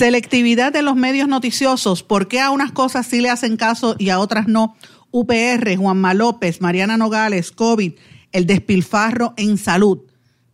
Selectividad de los medios noticiosos. ¿Por qué a unas cosas sí le hacen caso y a otras no? UPR, Juanma López, Mariana Nogales, COVID, el despilfarro en salud.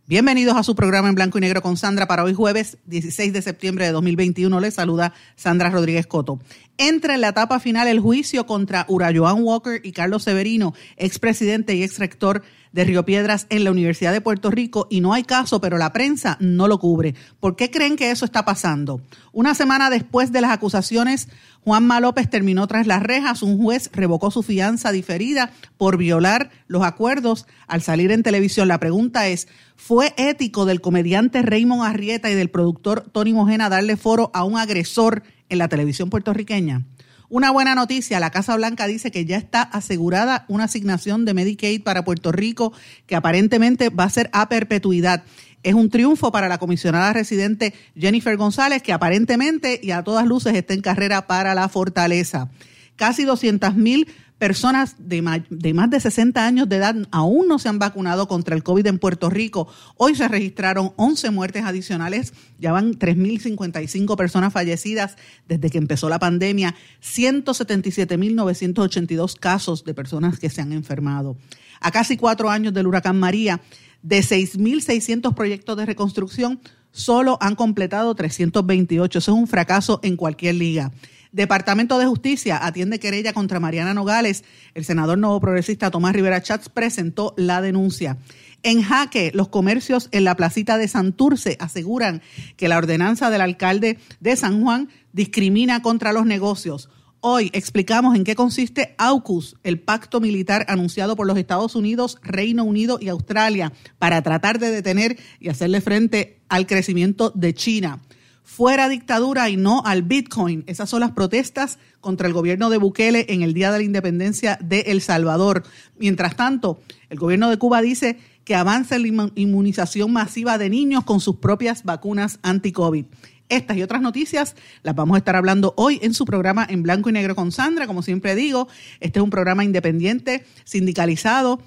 Bienvenidos a su programa en blanco y negro con Sandra para hoy jueves 16 de septiembre de 2021. Les saluda Sandra Rodríguez Coto. Entra en la etapa final el juicio contra Urayoan Walker y Carlos Severino, expresidente y exrector de Río Piedras en la Universidad de Puerto Rico y no hay caso, pero la prensa no lo cubre. ¿Por qué creen que eso está pasando? Una semana después de las acusaciones, Juanma López terminó tras las rejas. Un juez revocó su fianza diferida por violar los acuerdos al salir en televisión. La pregunta es, ¿fue ético del comediante Raymond Arrieta y del productor Tony Mojena darle foro a un agresor en la televisión puertorriqueña? Una buena noticia, la Casa Blanca dice que ya está asegurada una asignación de Medicaid para Puerto Rico que aparentemente va a ser a perpetuidad. Es un triunfo para la comisionada residente Jennifer González, que aparentemente y a todas luces está en carrera para la fortaleza. Casi 200 mil personas de más, de más de 60 años de edad aún no se han vacunado contra el COVID en Puerto Rico. Hoy se registraron 11 muertes adicionales, ya van 3.055 personas fallecidas desde que empezó la pandemia, 177.982 casos de personas que se han enfermado. A casi cuatro años del huracán María, de 6.600 proyectos de reconstrucción, solo han completado 328. Eso es un fracaso en cualquier liga. Departamento de Justicia atiende querella contra Mariana Nogales. El senador nuevo progresista Tomás Rivera Chats presentó la denuncia. En jaque, los comercios en la placita de Santurce aseguran que la ordenanza del alcalde de San Juan discrimina contra los negocios. Hoy explicamos en qué consiste AUKUS, el pacto militar anunciado por los Estados Unidos, Reino Unido y Australia para tratar de detener y hacerle frente al crecimiento de China fuera dictadura y no al Bitcoin. Esas son las protestas contra el gobierno de Bukele en el Día de la Independencia de El Salvador. Mientras tanto, el gobierno de Cuba dice que avanza la inmunización masiva de niños con sus propias vacunas anti-COVID. Estas y otras noticias las vamos a estar hablando hoy en su programa en blanco y negro con Sandra. Como siempre digo, este es un programa independiente, sindicalizado,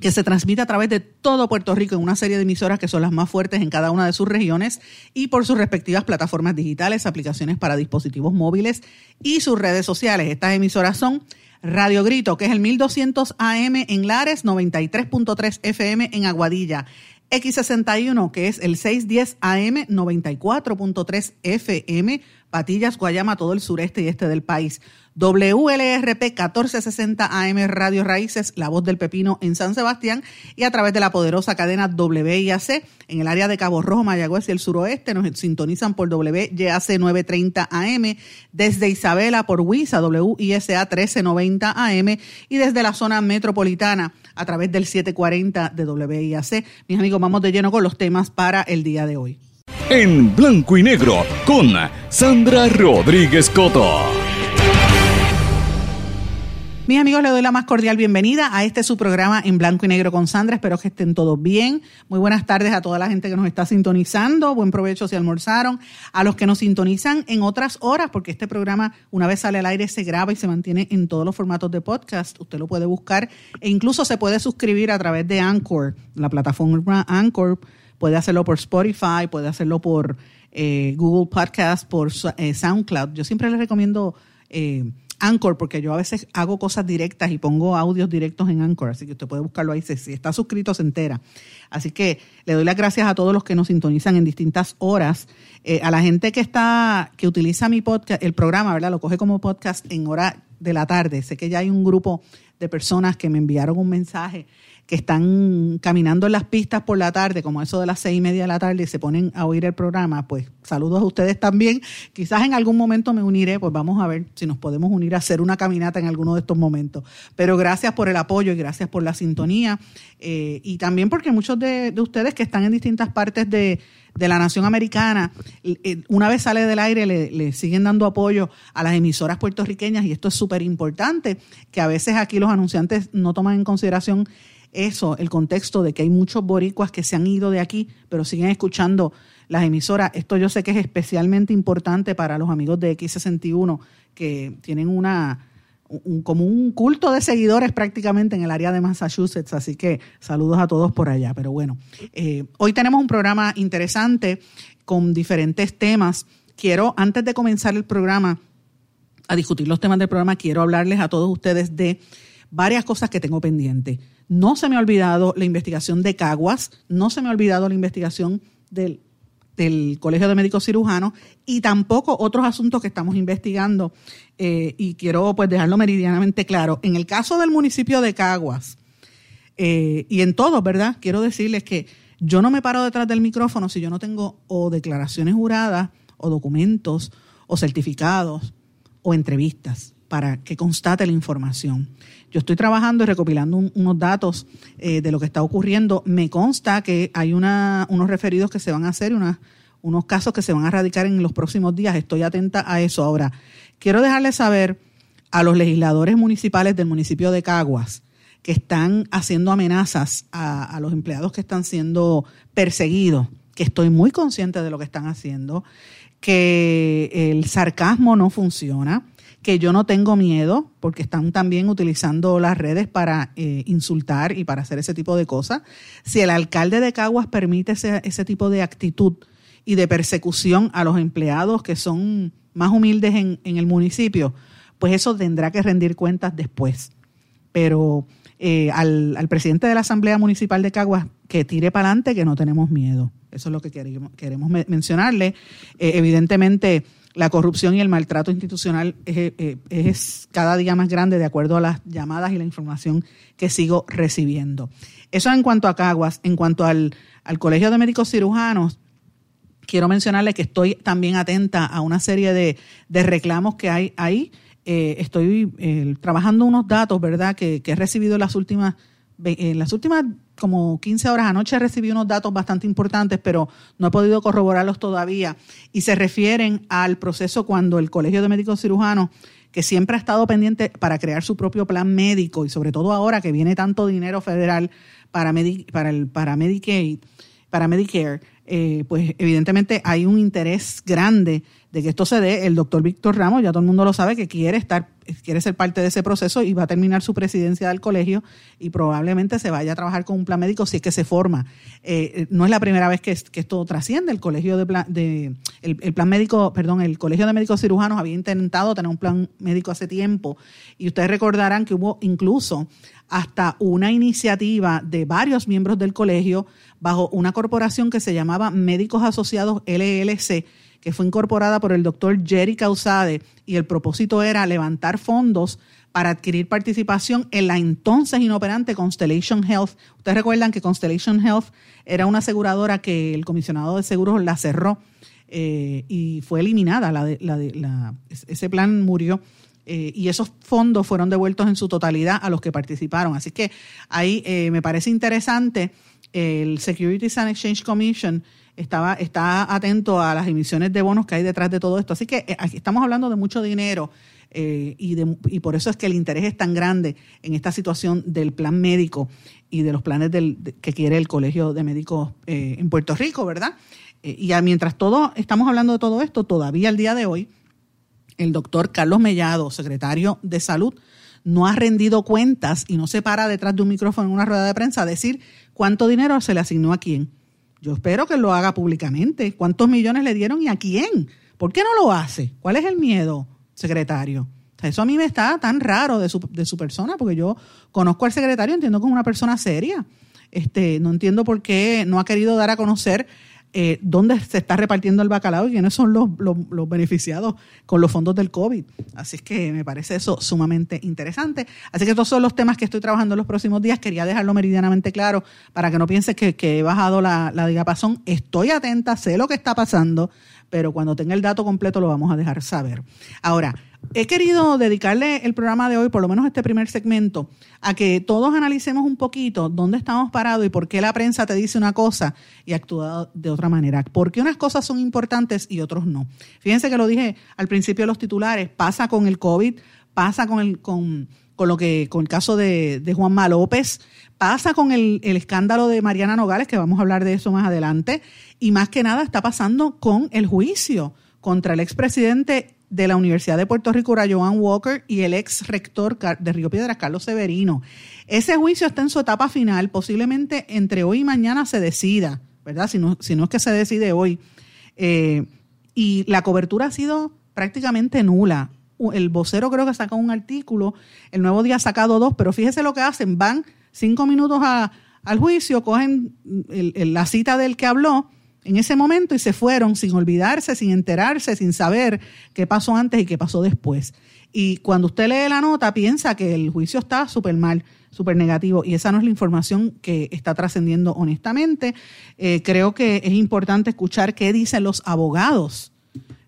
que se transmite a través de todo Puerto Rico en una serie de emisoras que son las más fuertes en cada una de sus regiones y por sus respectivas plataformas digitales, aplicaciones para dispositivos móviles y sus redes sociales. Estas emisoras son Radio Grito, que es el 1200 AM en Lares, 93.3 FM en Aguadilla. X61, que es el 610 AM, 94.3 FM, Patillas, Guayama, todo el sureste y este del país. WLRP 1460 AM Radio Raíces, La Voz del Pepino en San Sebastián y a través de la poderosa cadena WIAC en el área de Cabo Rojo, Mayagüez y el suroeste nos sintonizan por WYAC 930 AM, desde Isabela por WISA WISA 1390 AM y desde la zona metropolitana a través del 740 de WIAC. Mis amigos, vamos de lleno con los temas para el día de hoy. En blanco y negro con Sandra Rodríguez Coto. Mis amigos, les doy la más cordial bienvenida a este su programa en blanco y negro con Sandra. Espero que estén todos bien. Muy buenas tardes a toda la gente que nos está sintonizando. Buen provecho si almorzaron. A los que nos sintonizan en otras horas, porque este programa, una vez sale al aire, se graba y se mantiene en todos los formatos de podcast. Usted lo puede buscar e incluso se puede suscribir a través de Anchor, la plataforma Anchor. Puede hacerlo por Spotify, puede hacerlo por eh, Google Podcast, por eh, SoundCloud. Yo siempre les recomiendo. Eh, Anchor, porque yo a veces hago cosas directas y pongo audios directos en Anchor, así que usted puede buscarlo ahí. Si está suscrito, se entera. Así que le doy las gracias a todos los que nos sintonizan en distintas horas. A la gente que está, que utiliza mi podcast, el programa, ¿verdad? Lo coge como podcast en hora de la tarde. Sé que ya hay un grupo de personas que me enviaron un mensaje que están caminando en las pistas por la tarde, como eso de las seis y media de la tarde, y se ponen a oír el programa, pues saludos a ustedes también. Quizás en algún momento me uniré, pues vamos a ver si nos podemos unir a hacer una caminata en alguno de estos momentos. Pero gracias por el apoyo y gracias por la sintonía. Eh, y también porque muchos de, ustedes que están en distintas partes de, la nación americana, eh, una vez sale del aire le, le, siguen dando apoyo a las emisoras puertorriqueñas y esto es súper importante, que a veces aquí los anunciantes no toman en consideración eso, el contexto de que hay muchos boricuas que se han ido de aquí, pero siguen escuchando las emisoras. Esto yo sé que es especialmente importante para los amigos de X61, que tienen una como un culto de seguidores prácticamente en el área de Massachusetts, así que saludos a todos por allá. Pero bueno, eh, hoy tenemos un programa interesante con diferentes temas. Quiero, antes de comenzar el programa, a discutir los temas del programa, quiero hablarles a todos ustedes de varias cosas que tengo pendientes. No se me ha olvidado la investigación de Caguas, no se me ha olvidado la investigación del, Colegio de Médicos Cirujanos y tampoco otros asuntos que estamos investigando. Eh, y quiero pues dejarlo meridianamente claro. En el caso del municipio de Caguas, eh, y en todos, ¿verdad? Quiero decirles que yo no me paro detrás del micrófono si yo no tengo o declaraciones juradas, o documentos, o certificados, o entrevistas para que constate la información. Yo estoy trabajando y recopilando unos datos eh, de lo que está ocurriendo. Me consta que hay una, unos referidos que se van a hacer y unos casos que se van a radicar en los próximos días. Estoy atenta a eso. Ahora, quiero dejarles saber a los legisladores municipales del municipio de Caguas que están haciendo amenazas a, a los empleados que están siendo perseguidos, que estoy muy consciente de lo que están haciendo, que el sarcasmo no funciona que yo no tengo miedo, porque están también utilizando las redes para eh, insultar y para hacer ese tipo de cosas. Si el alcalde de Caguas permite ese, ese tipo de actitud y de persecución a los empleados que son más humildes en, en el municipio, pues eso tendrá que rendir cuentas después. Pero eh, al, al, presidente de la Asamblea Municipal de Caguas que tire para adelante, que no tenemos miedo. Eso es lo que queremos, queremos mencionarle. Eh, evidentemente, la corrupción y el maltrato institucional es, cada día más grande de acuerdo a las llamadas y la información que sigo recibiendo. Eso en cuanto a Caguas. En cuanto al, Colegio de Médicos Cirujanos, quiero mencionarle que estoy también atenta a una serie de, reclamos que hay ahí. Eh, estoy eh, trabajando unos datos, ¿verdad?, que, que he recibido en las últimas en las últimas como 15 horas anoche recibí unos datos bastante importantes, pero no he podido corroborarlos todavía. Y se refieren al proceso cuando el Colegio de Médicos Cirujanos, que siempre ha estado pendiente para crear su propio plan médico y sobre todo ahora que viene tanto dinero federal para, para, el, para Medicaid, para Medicare, eh, pues evidentemente hay un interés grande de que esto se dé. El doctor Víctor Ramos, ya todo el mundo lo sabe, que quiere estar, quiere ser parte de ese proceso y va a terminar su presidencia del colegio y probablemente se vaya a trabajar con un plan médico si es que se forma. Eh, no es la primera vez que, esto trasciende. El colegio de, plan, de el, plan médico, perdón, el colegio de médicos cirujanos había intentado tener un plan médico hace tiempo y ustedes recordarán que hubo incluso hasta una iniciativa de varios miembros del colegio bajo una corporación que se llamaba Médicos Asociados LLC, que fue incorporada por el doctor Jerry Causade y el propósito era levantar fondos para adquirir participación en la entonces inoperante Constellation Health. Ustedes recuerdan que Constellation Health era una aseguradora que el comisionado de seguros la cerró eh, y fue eliminada. Ese plan murió eh, y esos fondos fueron devueltos en su totalidad a los que participaron. Así que ahí eh, me parece interesante el Securities and Exchange Commission estaba, está atento a las emisiones de bonos que hay detrás de todo esto. Así que eh, aquí estamos hablando de mucho dinero y, y por eso es que el interés es tan grande en esta situación del plan médico y de los planes del, que quiere el Colegio de Médicos en Puerto Rico, ¿verdad? y mientras todo estamos hablando de todo esto, todavía al día de hoy, el doctor Carlos Mellado, secretario de Salud, no ha rendido cuentas y no se para detrás de un micrófono en una rueda de prensa a decir cuánto dinero se le asignó a quién. Yo espero que lo haga públicamente. ¿Cuántos millones le dieron y a quién? ¿Por qué no lo hace? ¿Cuál es el miedo, secretario? eso a mí me está tan raro de su, de su persona, porque yo conozco al secretario, entiendo que es una persona seria. Este, no entiendo por qué no ha querido dar a conocer eh, dónde se está repartiendo el bacalao y quiénes son los, beneficiados con los fondos del COVID. Así es que me parece eso sumamente interesante. Así que estos son los temas que estoy trabajando en los próximos días. Quería dejarlo meridianamente claro para que no pienses que, he bajado la, la digapasón. Estoy atenta, sé lo que está pasando, pero cuando tenga el dato completo lo vamos a dejar saber. Ahora, he querido dedicarle el programa de hoy, por lo menos este primer segmento, a que todos analicemos un poquito dónde estamos parados y por qué la prensa te dice una cosa y actúa de otra manera. ¿Por qué unas cosas son importantes y otros no? Fíjense que lo dije al principio de los titulares, pasa con el COVID, pasa con el, con, lo que, con el caso de, de Juanma López, pasa con el, el escándalo de Mariana Nogales, que vamos a hablar de eso más adelante, y más que nada está pasando con el juicio contra el expresidente de la Universidad de Puerto Rico, Joan Walker, y el ex rector de Río Piedras, Carlos Severino. Ese juicio está en su etapa final, posiblemente entre hoy y mañana se decida, ¿verdad? Si no, si no es que se decide hoy. Eh, y la cobertura ha sido prácticamente nula. El vocero creo que sacó un artículo, el nuevo día ha sacado dos, pero fíjese lo que hacen, van cinco minutos al juicio, cogen la cita del que habló en ese momento y se fueron sin olvidarse, sin enterarse, sin saber qué pasó antes y qué pasó después. Y cuando usted lee la nota, piensa que el juicio está súper mal, súper negativo, y esa no es la información que está trascendiendo honestamente. Eh, creo que es importante escuchar qué dicen los abogados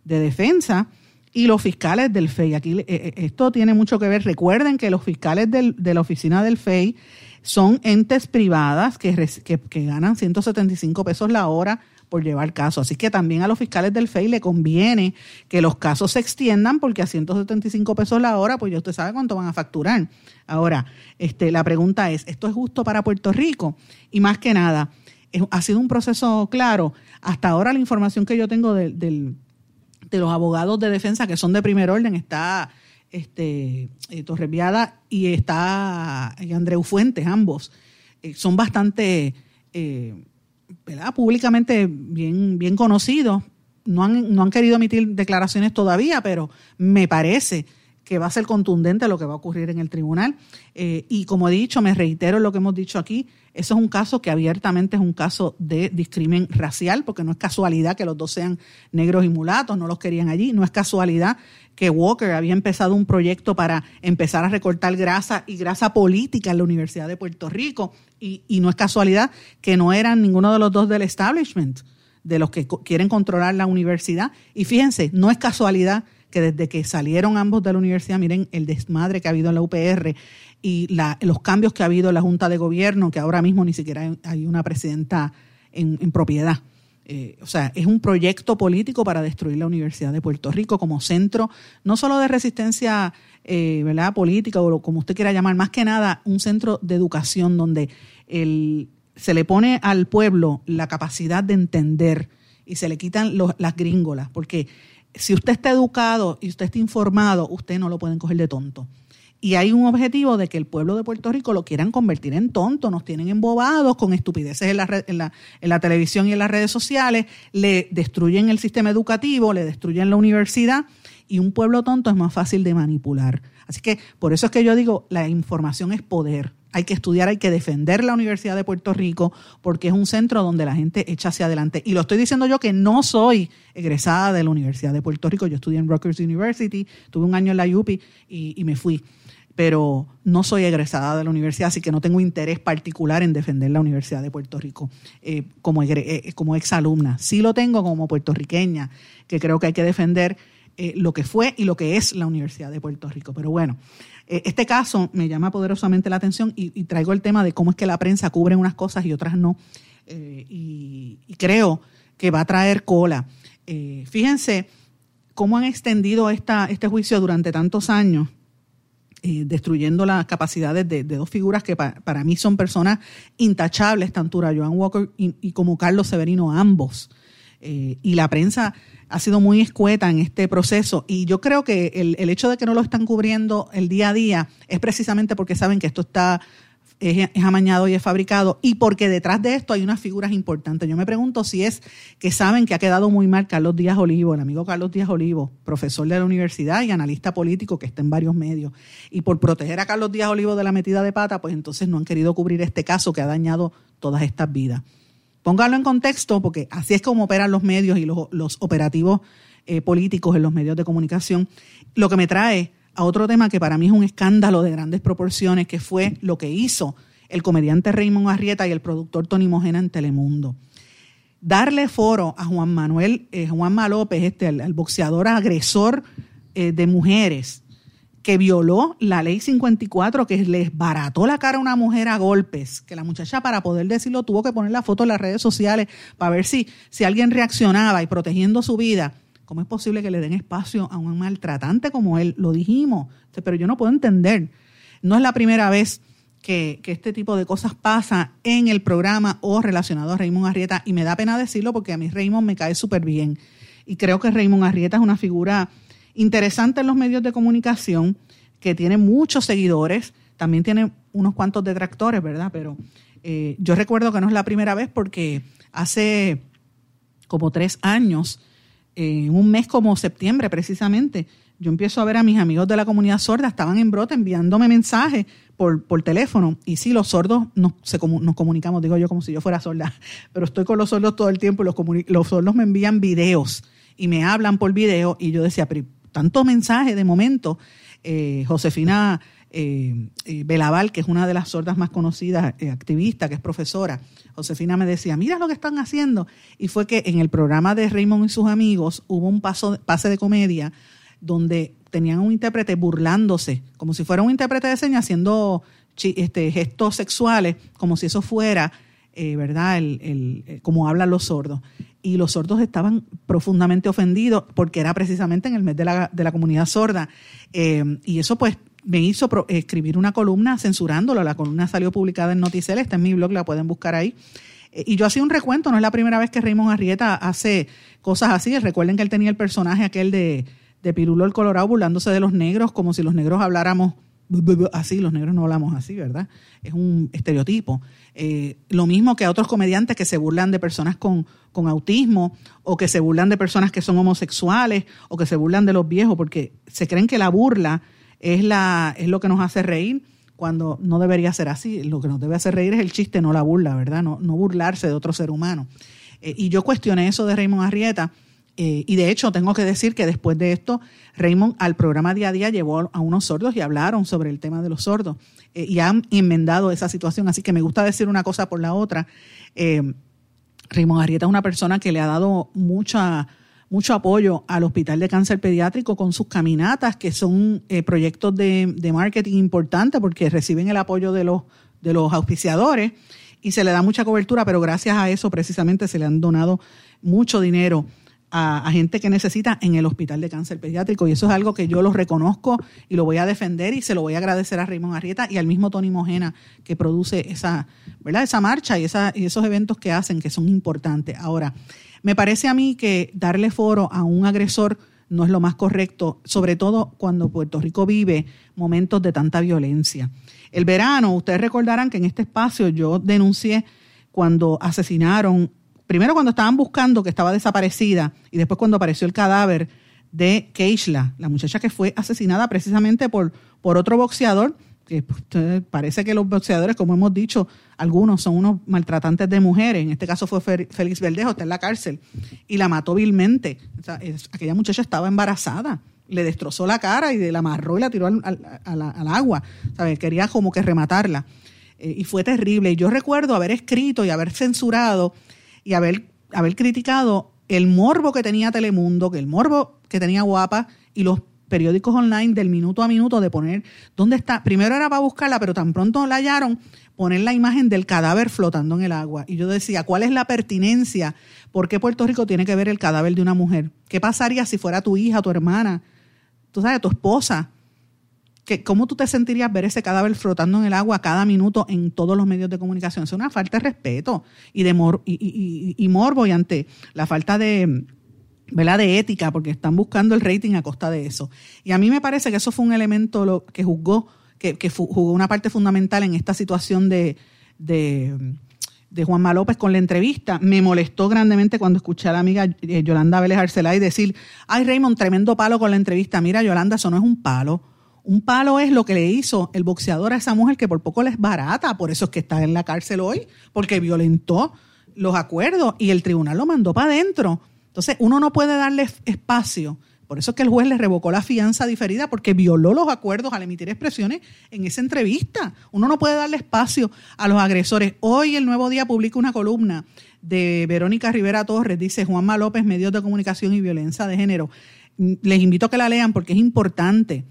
de defensa y los fiscales del FEI. Aquí eh, eh, esto tiene mucho que ver. Recuerden que los fiscales de la oficina del FEI son entes privadas que, que, que ganan 175 pesos la hora por llevar caso. Así que también a los fiscales del FEI le conviene que los casos se extiendan porque a 175 pesos la hora, pues ya usted sabe cuánto van a facturar. Ahora, este, la pregunta es, ¿esto es justo para Puerto Rico? Y más que nada, ha sido un proceso claro. Hasta ahora la información que yo tengo de, de los abogados de defensa que son de primer orden está este, eh, Torreviada y está eh, Andreu Fuentes, ambos. Eh, son bastante públicamente bien, bien conocidos. No han, no han querido emitir declaraciones todavía, pero me parece que va a ser contundente lo que va a ocurrir en el tribunal. Eh, y como he dicho, me reitero lo que hemos dicho aquí, eso es un caso que abiertamente es un caso de discrimen racial, porque no es casualidad que los dos sean negros y mulatos, no los querían allí, no es casualidad que Walker había empezado un proyecto para empezar a recortar grasa y grasa política en la Universidad de Puerto Rico, y, y no es casualidad que no eran ninguno de los dos del establishment, de los que quieren controlar la universidad. Y fíjense, no es casualidad que desde que salieron ambos de la universidad, miren el desmadre que ha habido en la UPR y los cambios que ha habido en la Junta de Gobierno, que ahora mismo ni siquiera hay una presidenta en, propiedad. Eh, o sea, es un proyecto político para destruir la Universidad de Puerto Rico como centro, no solo de resistencia eh, ¿verdad? política o como usted quiera llamar, más que nada un centro de educación donde se le pone al pueblo la capacidad de entender y se le quitan las gringolas, porque si usted está educado y usted está informado, usted no lo pueden coger de tonto. Y hay un objetivo de que el pueblo de Puerto Rico lo quieran convertir en tonto, nos tienen embobados con estupideces en la, en, la, en la televisión y en las redes sociales, le destruyen el sistema educativo, le destruyen la universidad y un pueblo tonto es más fácil de manipular. Así que por eso es que yo digo, la información es poder hay que estudiar, hay que defender la Universidad de Puerto Rico porque es un centro donde la gente echa hacia adelante. Y lo estoy diciendo yo que no soy egresada de la Universidad de Puerto Rico. Yo estudié en Rutgers University, tuve un año en la UPI y, me fui. Pero no soy egresada de la universidad, así que no tengo interés particular en defender la Universidad de Puerto Rico eh, como, eh, como exalumna. Sí lo tengo como puertorriqueña, que creo que hay que defender eh, lo que fue y lo que es la Universidad de Puerto Rico. Pero bueno, eh, este caso me llama poderosamente la atención y, traigo el tema de cómo es que la prensa cubre unas cosas y otras no. Eh, y, creo que va a traer cola. Fíjense cómo han extendido esta, este juicio durante tantos años, destruyendo las capacidades de, dos figuras que para mí son personas intachables, tanto Joan Walker y, como Carlos Severino, ambos. Y la prensa ha sido muy escueta en este proceso y yo creo que el, el, hecho de que no lo están cubriendo el día a día es precisamente porque saben que esto está es, amañado y es fabricado y porque detrás de esto hay unas figuras importantes. Yo me pregunto si es que saben que ha quedado muy mal Carlos Díaz Olivo, el amigo Carlos Díaz Olivo, profesor de la universidad y analista político que está en varios medios. Y por proteger a Carlos Díaz Olivo de la metida de pata, pues entonces no han querido cubrir este caso que ha dañado todas estas vidas. Póngalo en contexto porque así es como operan los medios y los, operativos eh, políticos en los medios de comunicación. Lo que me trae a otro tema que para mí es un escándalo de grandes proporciones, que fue lo que hizo el comediante Raymond Arrieta y el productor Tony Mojena en Telemundo. Darle foro a Juan Manuel, eh, Juan López, este, el, boxeador agresor eh, de mujeres, que violó la ley 54, que les barató la cara a una mujer a golpes, que la muchacha para poder decirlo tuvo que poner la foto en las redes sociales para ver si, si alguien reaccionaba y protegiendo su vida. ¿Cómo es posible que le den espacio a un maltratante como él? Lo dijimos, pero yo no puedo entender. No es la primera vez que, este tipo de cosas pasa en el programa o relacionado a Raymond Arrieta y me da pena decirlo porque a mí Raymond me cae súper bien. Y creo que Raymond Arrieta es una figura interesante en los medios de comunicación, que tiene muchos seguidores, también tiene unos cuantos detractores, ¿verdad? Pero eh, yo recuerdo que no es la primera vez porque hace como tres años, en un mes como septiembre precisamente, yo empiezo a ver a mis amigos de la comunidad sorda, estaban en brote enviándome mensajes por, por teléfono. Y sí, los sordos nos, comunicamos, digo yo como si yo fuera sorda, pero estoy con los sordos todo el tiempo y los, los sordos me envían videos y me hablan por video y yo decía, tanto mensaje de momento. Eh, Josefina eh, eh, Belaval, que es una de las sordas más conocidas, activista, que es profesora, Josefina me decía, mira lo que están haciendo. Y fue que en el programa de Raymond y sus amigos hubo un paso, pase de comedia donde tenían un intérprete burlándose, como si fuera un intérprete de señas, haciendo este, gestos sexuales, como si eso fuera, ¿verdad?, el, como hablan los sordos y los sordos estaban profundamente ofendidos porque era precisamente en el mes de la, de la comunidad sorda. Eh, y eso pues me hizo escribir una columna censurándolo. La columna salió publicada en Noticel, está en mi blog, la pueden buscar ahí. Eh, y yo hacía un recuento, no es la primera vez que Raymond Arrieta hace cosas así. Recuerden que él tenía el personaje aquel de, de Pirulo el Colorado burlándose de los negros, como si los negros habláramos así, los negros no hablamos así, ¿verdad? Es un estereotipo. Eh, lo mismo que a otros comediantes que se burlan de personas con, con, autismo o que se burlan de personas que son homosexuales o que se burlan de los viejos porque se creen que la burla es, la, es lo que nos hace reír cuando no debería ser así. Lo que nos debe hacer reír es el chiste, no la burla, ¿verdad? No, no burlarse de otro ser humano. Eh, y yo cuestioné eso de Raymond Arrieta eh, y de hecho, tengo que decir que después de esto, Raymond al programa día a día llevó a unos sordos y hablaron sobre el tema de los sordos eh, y han enmendado esa situación. Así que me gusta decir una cosa por la otra. Eh, Raymond Arrieta es una persona que le ha dado mucha, mucho apoyo al Hospital de Cáncer Pediátrico con sus caminatas, que son proyectos de, de, marketing importantes porque reciben el apoyo de los, de los auspiciadores y se le da mucha cobertura, pero gracias a eso precisamente se le han donado mucho dinero a, gente que necesita en el Hospital de Cáncer Pediátrico. Y eso es algo que yo lo reconozco y lo voy a defender y se lo voy a agradecer a Raymond Arrieta y al mismo Tony Mojena que produce esa, ¿verdad? esa marcha y, esa, y esos eventos que hacen que son importantes. Ahora, me parece a mí que darle foro a un agresor no es lo más correcto, sobre todo cuando Puerto Rico vive momentos de tanta violencia. El verano, ustedes recordarán que en este espacio yo denuncié cuando asesinaron primero cuando estaban buscando que estaba desaparecida y después cuando apareció el cadáver de Keishla, la muchacha que fue asesinada precisamente por, por otro boxeador, que pues, parece que los boxeadores, como hemos dicho, algunos son unos maltratantes de mujeres, en este caso fue Félix Verdejo, está en la cárcel, y la mató vilmente. aquella muchacha estaba embarazada, le destrozó la cara y la amarró y la tiró al, agua, quería como que rematarla. Eh, y fue terrible. Y yo recuerdo haber escrito y haber censurado y haber, haber criticado el morbo que tenía Telemundo, que el morbo que tenía Guapa y los periódicos online del minuto a minuto de poner dónde está. Primero era para buscarla, pero tan pronto la hallaron, poner la imagen del cadáver flotando en el agua. Y yo decía, ¿cuál es la pertinencia? ¿Por qué Puerto Rico tiene que ver el cadáver de una mujer? ¿Qué pasaría si fuera tu hija, tu hermana, tú sabes, tu esposa? ¿Cómo tú te sentirías ver ese cadáver flotando en el agua cada minuto en todos los medios de comunicación? Es una falta de respeto y de y, morbo y ante la falta de, ¿verdad? de ética, porque están buscando el rating a costa de eso. Y a mí me parece que eso fue un elemento que juzgó, que, jugó una parte fundamental en esta situación de, de, de Juanma López con la entrevista. Me molestó grandemente cuando escuché a la amiga eh, Yolanda Vélez Arcelay decir, ay Raymond, tremendo palo con la entrevista. Mira, Yolanda, eso no es un palo un palo es lo que le hizo el boxeador a esa mujer que por poco les barata, por eso es que está en la cárcel hoy, porque violentó los acuerdos y el tribunal lo mandó para adentro. Entonces, uno no puede darle espacio. Por eso es que el juez le revocó la fianza diferida porque violó los acuerdos al emitir expresiones en esa entrevista. Uno no puede darle espacio a los agresores. Hoy el Nuevo Día publica una columna de Verónica Rivera Torres, dice Juanma López, medios de comunicación y violencia de género. Les invito a que la lean porque es importante.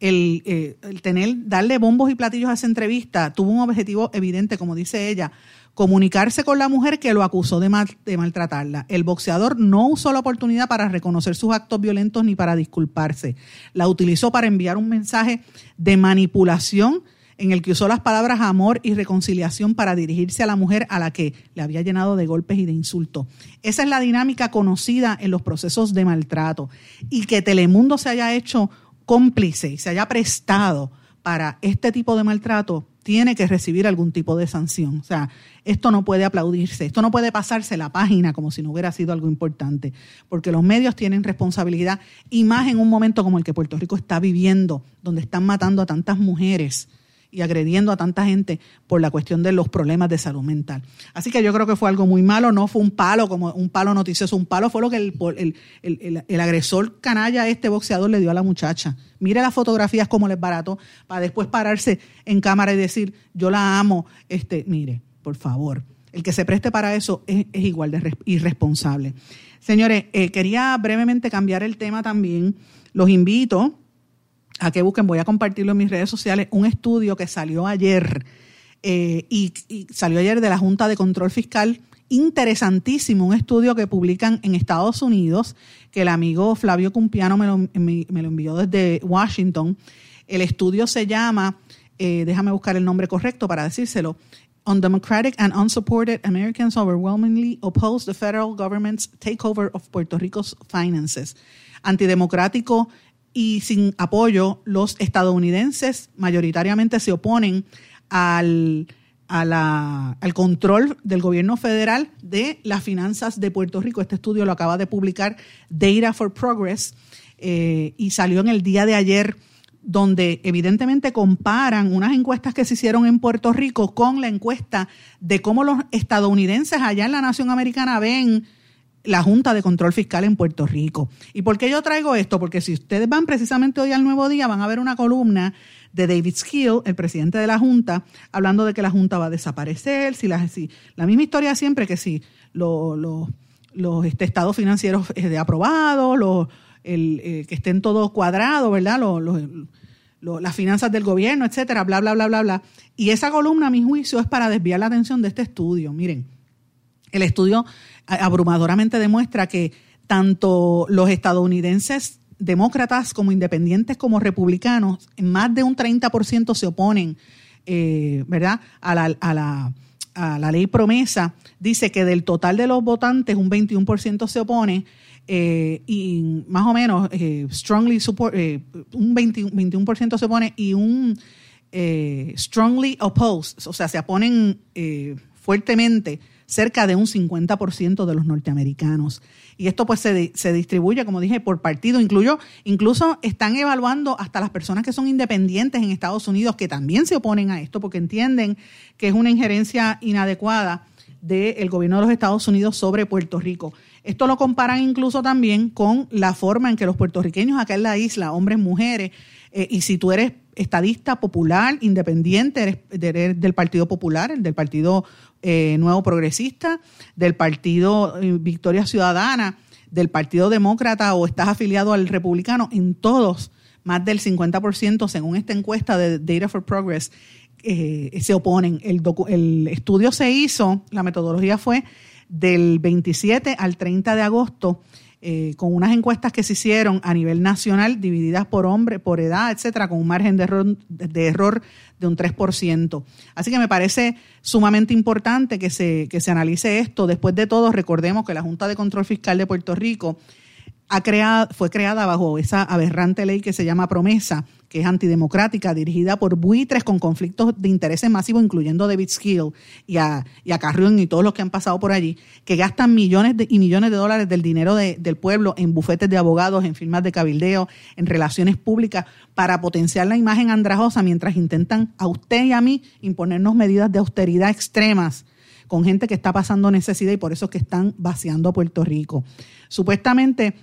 El, eh, el tener, darle bombos y platillos a esa entrevista tuvo un objetivo evidente, como dice ella, comunicarse con la mujer que lo acusó de, maltratarla. El boxeador no usó la oportunidad para reconocer sus actos violentos ni para disculparse. La utilizó para enviar un mensaje de manipulación en el que usó las palabras amor y reconciliación para dirigirse a la mujer a la que le había llenado de golpes y de insultos. Esa es la dinámica conocida en los procesos de maltrato. Y que Telemundo se haya hecho cómplice y se haya prestado para este tipo de maltrato tiene que recibir algún tipo de sanción. O sea, esto no puede aplaudirse, esto no puede pasarse la página como si no hubiera sido algo importante, porque los medios tienen responsabilidad y más en un momento como el que Puerto Rico está viviendo, donde están matando a tantas mujeres y agrediendo a tanta gente por la cuestión de los problemas de salud mental. Así que yo creo que fue algo muy malo, no fue un palo como un palo noticioso, un palo fue lo que el, el, agresor canalla, este boxeador, le dio a la muchacha. Mire las fotografías como les barato, para después pararse en cámara y decir, yo la amo, este, mire, por favor. El que se preste para eso es, igual de irresponsable. Señores, eh, quería brevemente cambiar el tema también. Los invito a que busquen, voy a compartirlo en mis redes sociales, un estudio que salió ayer eh, y, salió ayer de la Junta de Control Fiscal, interesantísimo, un estudio que publican en Estados Unidos, que el amigo Flavio Cumpiano me lo, me, lo envió desde Washington. El estudio se llama, eh, déjame buscar el nombre correcto para decírselo, Undemocratic and unsupported Americans overwhelmingly oppose the federal government's takeover of Puerto Rico's finances. Antidemocrático y sin apoyo, los estadounidenses mayoritariamente se oponen al, al control del gobierno federal de las finanzas de Puerto Rico. Este estudio lo acaba de publicar Data for Progress eh, y salió en el día de ayer donde evidentemente comparan unas encuestas que se hicieron en Puerto Rico con la encuesta de cómo los estadounidenses allá en la nación americana ven la Junta de Control Fiscal en Puerto Rico. ¿Y por qué yo traigo esto? Porque si ustedes van precisamente hoy al Nuevo Día, van a ver una columna de David Skill, el presidente de la Junta, hablando de que la Junta va a desaparecer, si la, la misma historia siempre que si los este, estados financieros de aprobados, los, eh, que estén todos cuadrados, ¿verdad? las finanzas del gobierno, etcétera, bla, bla, bla, bla, bla. Y esa columna, a mi juicio, es para desviar la atención de este estudio. Miren, el estudio abrumadoramente demuestra que tanto los estadounidenses demócratas como independientes como republicanos, más de un 30% se oponen, eh, ¿verdad?, a la, a, la, a la, ley promesa. Dice que del total de los votantes, un 21% se opone eh, y más o menos eh, strongly support, un 21% se opone y un strongly opposed, o sea, se oponen fuertemente cerca de un 50% de los norteamericanos. Y esto pues se, se, distribuye, como dije, por partido. Incluyo, incluso están evaluando hasta las personas que son independientes en Estados Unidos que también se oponen a esto porque entienden que es una injerencia inadecuada del gobierno de los Estados Unidos sobre Puerto Rico. Esto lo comparan incluso también con la forma en que los puertorriqueños acá en la isla, hombres, mujeres, eh, y si tú eres estadista popular, independiente, eres, del Partido Popular, del Partido eh, Nuevo Progresista, del Partido eh, Victoria Ciudadana, del Partido Demócrata o estás afiliado al Republicano, en todos, más del 50%, según esta encuesta de Data for Progress, se oponen. El, el estudio se hizo, la metodología fue del 27 al 30 de agosto eh, con unas encuestas que se hicieron a nivel nacional, divididas por hombre, por edad, etcétera, con un margen de error de, error de un 3%. Así que me parece sumamente importante que se, que se analice esto. Después de todo, recordemos que la Junta de Control Fiscal de Puerto Rico ha creado, fue creada bajo esa aberrante ley que se llama Promesa, que es antidemocrática, dirigida por buitres con conflictos de intereses masivos, incluyendo David Skill y a, y a Carrión y todos los que han pasado por allí, que gastan millones y millones de dólares del dinero del pueblo en bufetes de abogados, en firmas de cabildeo, en relaciones públicas, para potenciar la imagen andrajosa mientras intentan a usted y a mí imponernos medidas de austeridad extremas con gente que está pasando necesidad y por eso es que están vaciando a Puerto Rico. Supuestamente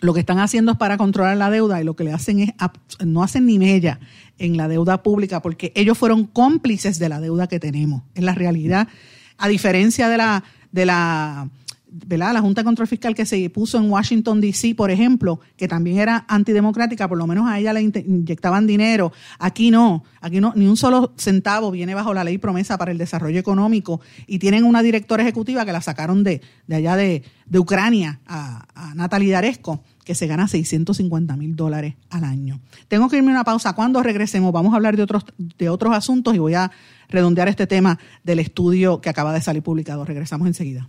lo que están haciendo es para controlar la deuda y lo que le hacen es, no hacen ni mella en la deuda pública porque ellos fueron cómplices de la deuda que tenemos. Es la realidad. A diferencia de la, de la La Junta de Control Fiscal que se puso en Washington, D.C., por ejemplo, que también era antidemocrática, por lo menos a ella le inyectaban dinero. Aquí no, aquí no, ni un solo centavo viene bajo la ley promesa para el desarrollo económico y tienen una directora ejecutiva que la sacaron de, de allá de, de Ucrania, a, a Natalie Daresco, que se gana 650 mil dólares al año. Tengo que irme a una pausa. Cuando regresemos vamos a hablar de otros, de otros asuntos y voy a redondear este tema del estudio que acaba de salir publicado. Regresamos enseguida.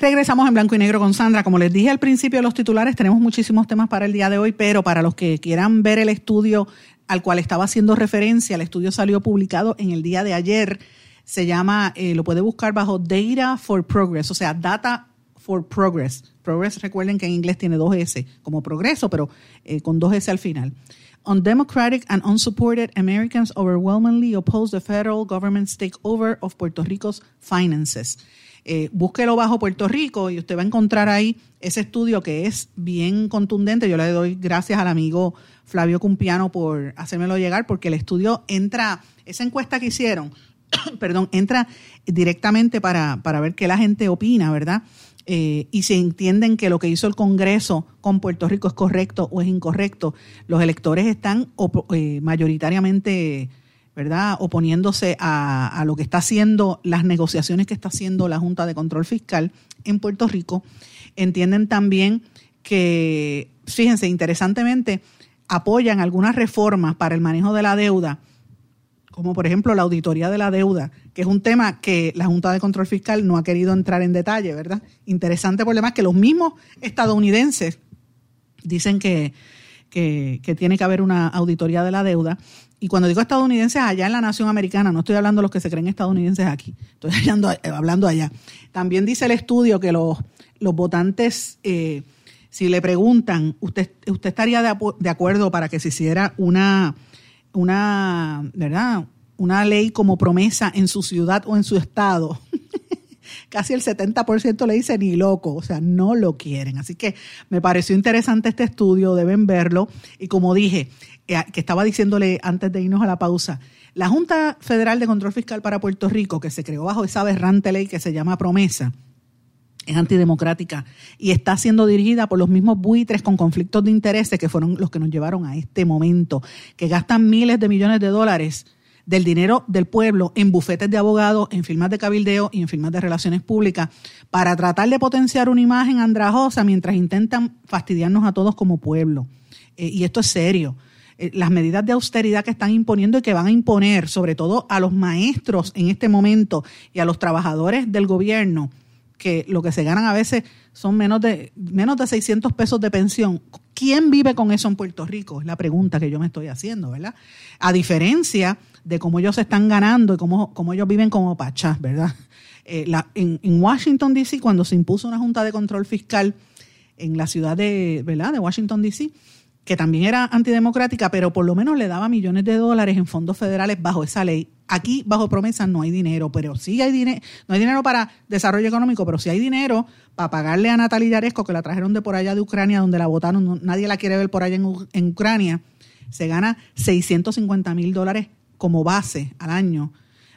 Regresamos en blanco y negro con Sandra. Como les dije al principio de los titulares, tenemos muchísimos temas para el día de hoy, pero para los que quieran ver el estudio al cual estaba haciendo referencia, el estudio salió publicado en el día de ayer. Se llama, eh, lo puede buscar bajo Data for Progress, o sea, Data for Progress. Progress, recuerden que en inglés tiene dos S, como progreso, pero eh, con dos S al final. Undemocratic and unsupported Americans overwhelmingly oppose the federal government's takeover of Puerto Rico's finances. Eh, búsquelo bajo Puerto Rico y usted va a encontrar ahí ese estudio que es bien contundente. Yo le doy gracias al amigo Flavio Cumpiano por hacérmelo llegar, porque el estudio entra, esa encuesta que hicieron, perdón, entra directamente para, para ver qué la gente opina, ¿verdad? Eh, y si entienden que lo que hizo el Congreso con Puerto Rico es correcto o es incorrecto, los electores están eh, mayoritariamente ¿verdad? Oponiéndose a, lo que está haciendo, las negociaciones que está haciendo la Junta de Control Fiscal en Puerto Rico. Entienden también que, fíjense, interesantemente, apoyan algunas reformas para el manejo de la deuda, como por ejemplo la auditoría de la deuda, que es un tema que la Junta de Control Fiscal no ha querido entrar en detalle, ¿verdad? Interesante por demás que los mismos estadounidenses dicen que, que, que, tiene que haber una auditoría de la deuda y cuando digo estadounidenses, allá en la nación americana, no estoy hablando de los que se creen estadounidenses aquí, estoy hablando, eh, hablando allá. También dice el estudio que los, los votantes, eh, si le preguntan, ¿usted, usted estaría de, de, acuerdo para que se hiciera una, una, ¿verdad? una ley como promesa en su ciudad o en su estado? Casi el 70% le dice ni loco, o sea, no lo quieren. Así que me pareció interesante este estudio, deben verlo. Y como dije, que estaba diciéndole antes de irnos a la pausa, la Junta Federal de Control Fiscal para Puerto Rico, que se creó bajo esa aberrante ley que se llama Promesa, es antidemocrática y está siendo dirigida por los mismos buitres con conflictos de intereses que fueron los que nos llevaron a este momento, que gastan miles de millones de dólares del dinero del pueblo en bufetes de abogados, en firmas de cabildeo y en firmas de relaciones públicas para tratar de potenciar una imagen andrajosa mientras intentan fastidiarnos a todos como pueblo. Eh, y esto es serio. Eh, las medidas de austeridad que están imponiendo y que van a imponer, sobre todo a los maestros en este momento y a los trabajadores del gobierno, que lo que se ganan a veces son menos de, menos de 600 pesos de pensión. ¿Quién vive con eso en Puerto Rico? Es la pregunta que yo me estoy haciendo, ¿verdad? A diferencia de cómo ellos se están ganando y cómo, cómo ellos viven como pachás, ¿verdad? Eh, en, en, Washington, D.C., cuando se impuso una junta de control fiscal en la ciudad de, ¿verdad? de Washington, D.C., que también era antidemocrática, pero por lo menos le daba millones de dólares en fondos federales bajo esa ley. Aquí, bajo promesa, no hay dinero, pero sí hay dinero, no hay dinero para desarrollo económico, pero sí hay dinero para pagarle a Natalia Yaresco, que la trajeron de por allá de Ucrania, donde la votaron, nadie la quiere ver por allá en, en Ucrania. Se gana 650 mil dólares como base al año,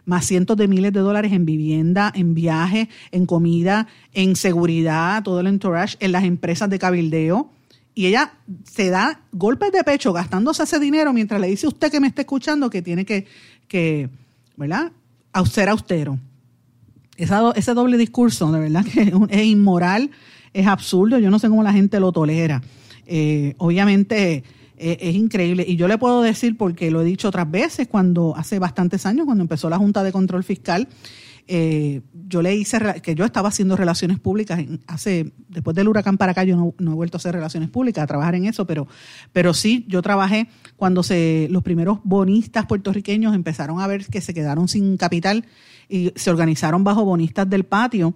más cientos de miles de dólares en vivienda, en viaje, en comida, en seguridad, todo el entourage, en las empresas de cabildeo y ella se da golpes de pecho gastándose ese dinero mientras le dice a usted que me está escuchando que tiene que, que ¿verdad? Ser austero. Esa, ese doble discurso, de verdad que es inmoral, es absurdo, yo no sé cómo la gente lo tolera. Eh, obviamente eh, es increíble. Y yo le puedo decir, porque lo he dicho otras veces, cuando hace bastantes años, cuando empezó la Junta de Control Fiscal, eh, yo le hice, que yo estaba haciendo relaciones públicas hace, después del huracán para acá, yo no, he vuelto a hacer relaciones públicas, a trabajar en eso, pero, pero sí, yo trabajé cuando se, los primeros bonistas puertorriqueños empezaron a ver que se quedaron sin capital y se organizaron bajo bonistas del patio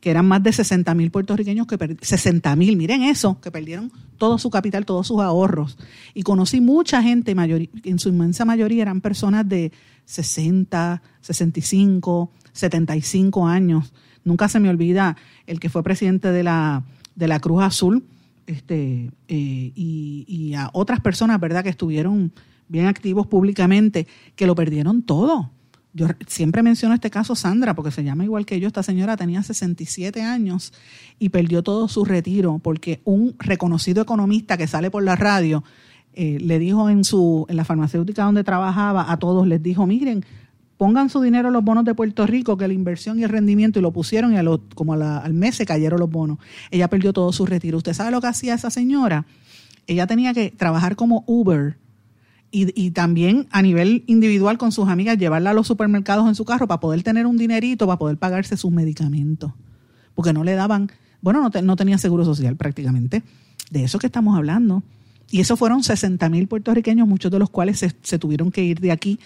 que eran más de 60 mil puertorriqueños que perdieron, 60 mil, miren eso, que perdieron todo su capital, todos sus ahorros. Y conocí mucha gente, en su inmensa mayoría eran personas de 60, 65, 75 años. Nunca se me olvida el que fue presidente de la, de la Cruz Azul este, eh, y, y a otras personas, ¿verdad?, que estuvieron bien activos públicamente, que lo perdieron todo yo siempre menciono este caso Sandra, porque se llama igual que yo. Esta señora tenía 67 años y perdió todo su retiro porque un reconocido economista que sale por la radio eh, le dijo en, su, en la farmacéutica donde trabajaba a todos, les dijo, miren, pongan su dinero en los bonos de Puerto Rico, que la inversión y el rendimiento, y lo pusieron y a como al mes se cayeron los bonos. Ella perdió todo su retiro. ¿Usted sabe lo que hacía esa señora? Ella tenía que trabajar como Uber y, también a nivel individual con sus amigas, llevarla a los supermercados en su carro para poder tener un dinerito, para poder pagarse sus medicamentos. Porque no le daban, bueno, no, no tenía seguro social prácticamente. De eso que estamos hablando. Y eso fueron 60 mil puertorriqueños, muchos de los cuales se, se tuvieron que ir de aquí.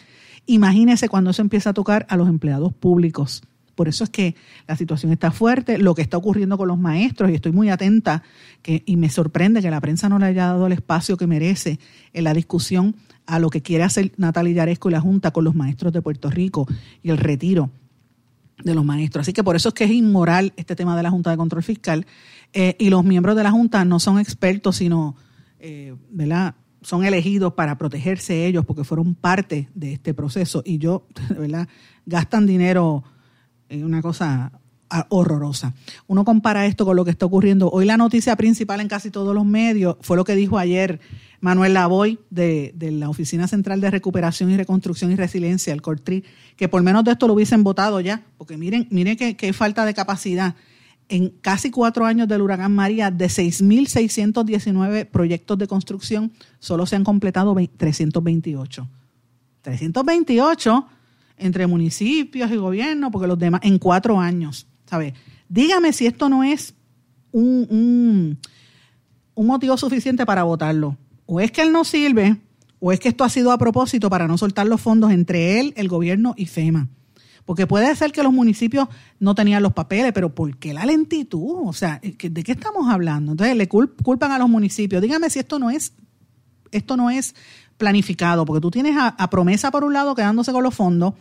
Imagínese cuando eso empieza a tocar a los empleados públicos. Por eso es que la situación está fuerte, lo que está ocurriendo con los maestros, y estoy muy atenta que, y me sorprende que la prensa no le haya dado el espacio que merece en la discusión a lo que quiere hacer Natalia Yaresco y la Junta con los maestros de Puerto Rico y el retiro de los maestros. Así que por eso es que es inmoral este tema de la Junta de Control Fiscal eh, y los miembros de la Junta no son expertos, sino, eh, ¿verdad? Son elegidos para protegerse ellos porque fueron parte de este proceso y yo, ¿verdad? Gastan dinero en una cosa horrorosa. Uno compara esto con lo que está ocurriendo. Hoy la noticia principal en casi todos los medios fue lo que dijo ayer Manuel Lavoy de, la Oficina Central de Recuperación y Reconstrucción y Resiliencia, el CORTRI, que por menos de esto lo hubiesen votado ya, porque miren, miren qué, falta de capacidad. En casi cuatro años del huracán María, de 6.619 proyectos de construcción, solo se han completado 328. 328 entre municipios y gobierno, porque los demás, en cuatro años. Dígame si esto no es un, un, motivo suficiente para votarlo. O es que él no sirve, o es que esto ha sido a propósito para no soltar los fondos entre él, el gobierno y FEMA. Porque puede ser que los municipios no tenían los papeles, pero ¿por qué la lentitud? O sea, ¿de qué estamos hablando? Entonces le culpan a los municipios. Dígame si esto no es, esto no es planificado, porque tú tienes a promesa por un lado quedándose con los fondos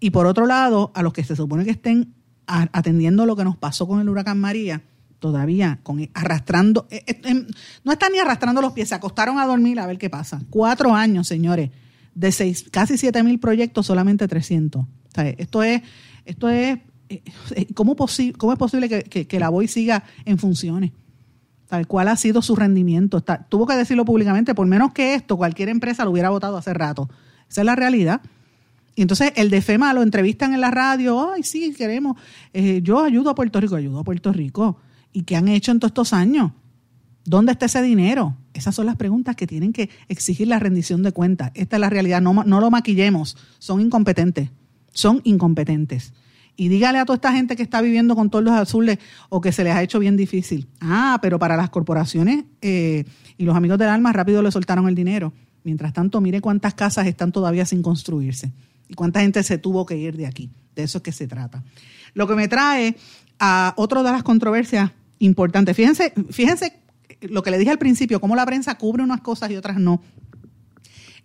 y por otro lado a los que se supone que estén atendiendo lo que nos pasó con el huracán María, todavía arrastrando, eh, eh, em, no están ni arrastrando los pies, se acostaron a dormir a ver qué pasa. Cuatro años, señores, de seis, casi siete mil proyectos, solamente 300. Esto es, esto es, eh, ¿cómo, ¿cómo es posible que, la BOI siga en funciones? Tal cual ha sido su rendimiento. tuvo que decirlo públicamente, por menos que esto, cualquier empresa lo hubiera votado hace rato. Esa es la realidad. Y entonces el de FEMA lo entrevistan en la radio, ay, sí, queremos, eh, yo ayudo a Puerto Rico, ayudo a Puerto Rico. ¿Y qué han hecho en todos estos años? ¿Dónde está ese dinero? Esas son las preguntas que tienen que exigir la rendición de cuentas. Esta es la realidad, no lo maquillemos, son incompetentes, son incompetentes. Y dígale a toda esta gente que está viviendo con todos los azules o que se les ha hecho bien difícil. Ah, pero para las corporaciones eh, y los amigos del alma rápido le soltaron el dinero. Mientras tanto, mire cuántas casas están todavía sin construirse y cuánta gente se tuvo que ir de aquí. De eso es que se trata. Lo que me trae a otra de las controversias importantes. Fíjense, fíjense lo que le dije al principio, cómo la prensa cubre unas cosas y otras no.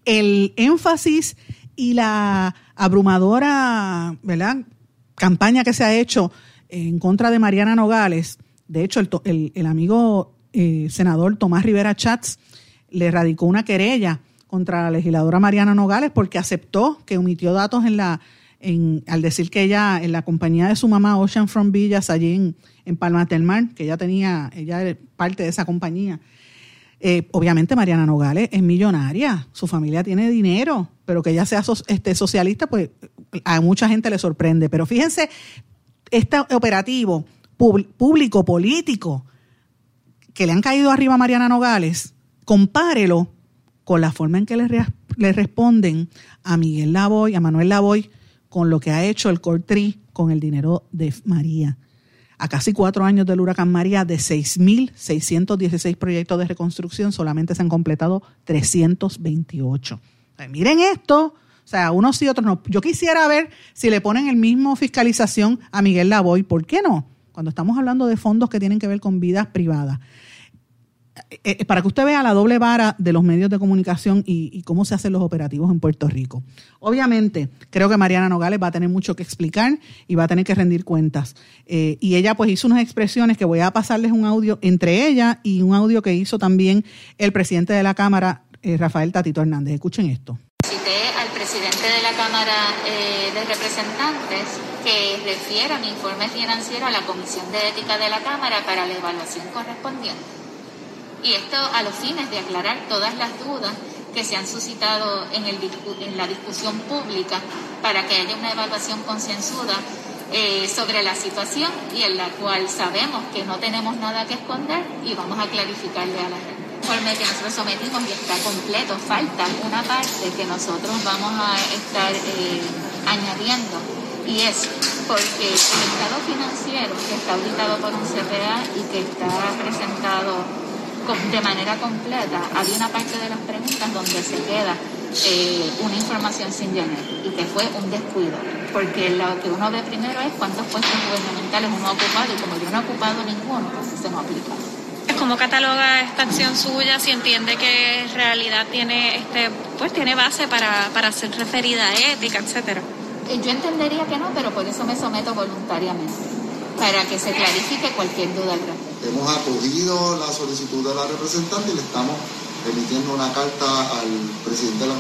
El énfasis y la abrumadora ¿verdad? campaña que se ha hecho en contra de Mariana Nogales, de hecho el, el, amigo eh, senador Tomás Rivera Chats le radicó una querella contra la legisladora Mariana Nogales porque aceptó que omitió datos en la en, al decir que ella en la compañía de su mamá Ocean From Villas allí en, en del Mar, que ella tenía, ella era parte de esa compañía. Eh, obviamente Mariana Nogales es millonaria, su familia tiene dinero, pero que ella sea este, socialista, pues a mucha gente le sorprende. Pero fíjense, este operativo público, político, que le han caído arriba a Mariana Nogales, compárelo con la forma en que le, responden a Miguel Lavoy, a Manuel Lavoy, con lo que ha hecho el Cortri con el dinero de María. A casi cuatro años del huracán María, de 6.616 proyectos de reconstrucción, solamente se han completado 328. miren esto, o sea, unos y otros no. Yo quisiera ver si le ponen el mismo fiscalización a Miguel Lavoy. ¿Por qué no? Cuando estamos hablando de fondos que tienen que ver con vidas privadas. Eh, eh, para que usted vea la doble vara de los medios de comunicación y, cómo se hacen los operativos en Puerto Rico. Obviamente, creo que Mariana Nogales va a tener mucho que explicar y va a tener que rendir cuentas. Eh, y ella pues hizo unas expresiones que voy a pasarles un audio entre ella y un audio que hizo también el presidente de la Cámara, Rafael Tatito Hernández. Escuchen esto. Cité al presidente de la Cámara de Representantes que refiera mi informe financiero a la Comisión de Ética de la Cámara para la evaluación correspondiente y esto a los fines de aclarar todas las dudas que se han suscitado en, el, en la discusión pública para que haya una evaluación concienzuda eh, sobre la situación y en la cual sabemos que no tenemos nada que esconder y vamos a clarificarle a la gente. Informe que nosotros sometimos y está completo, falta una parte que nosotros vamos a estar eh, añadiendo y es porque el estado financiero que está auditado por un CPA y que está presentado de manera completa, había una parte de las preguntas donde se queda eh, una información sin llenar y que fue un descuido, porque lo que uno ve primero es cuántos puestos gubernamentales uno ha ocupado y como yo no he ocupado ninguno, pues se me aplica. ¿Cómo cataloga esta acción suya si entiende que en realidad tiene este pues tiene base para, para ser referida a ética, etcétera? Eh, yo entendería que no, pero por eso me someto voluntariamente, para que se clarifique cualquier duda al respecto. Hemos acogido la solicitud de la representante y le estamos emitiendo una carta al presidente de la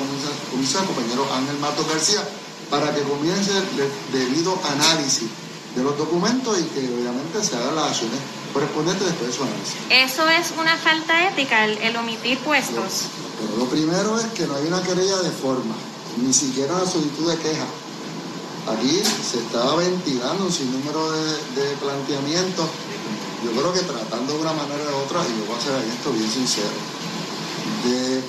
comisión, compañero Ángel Mato García, para que comience el debido análisis de los documentos y que obviamente se hagan las acciones correspondientes después de su análisis. ¿Eso es una falta ética, el, omitir puestos? pero lo primero es que no hay una querella de forma, ni siquiera una solicitud de queja. Aquí se estaba ventilando un sinnúmero de, de planteamientos yo creo que tratando de una manera u otra, y yo voy a ser esto bien sincero, de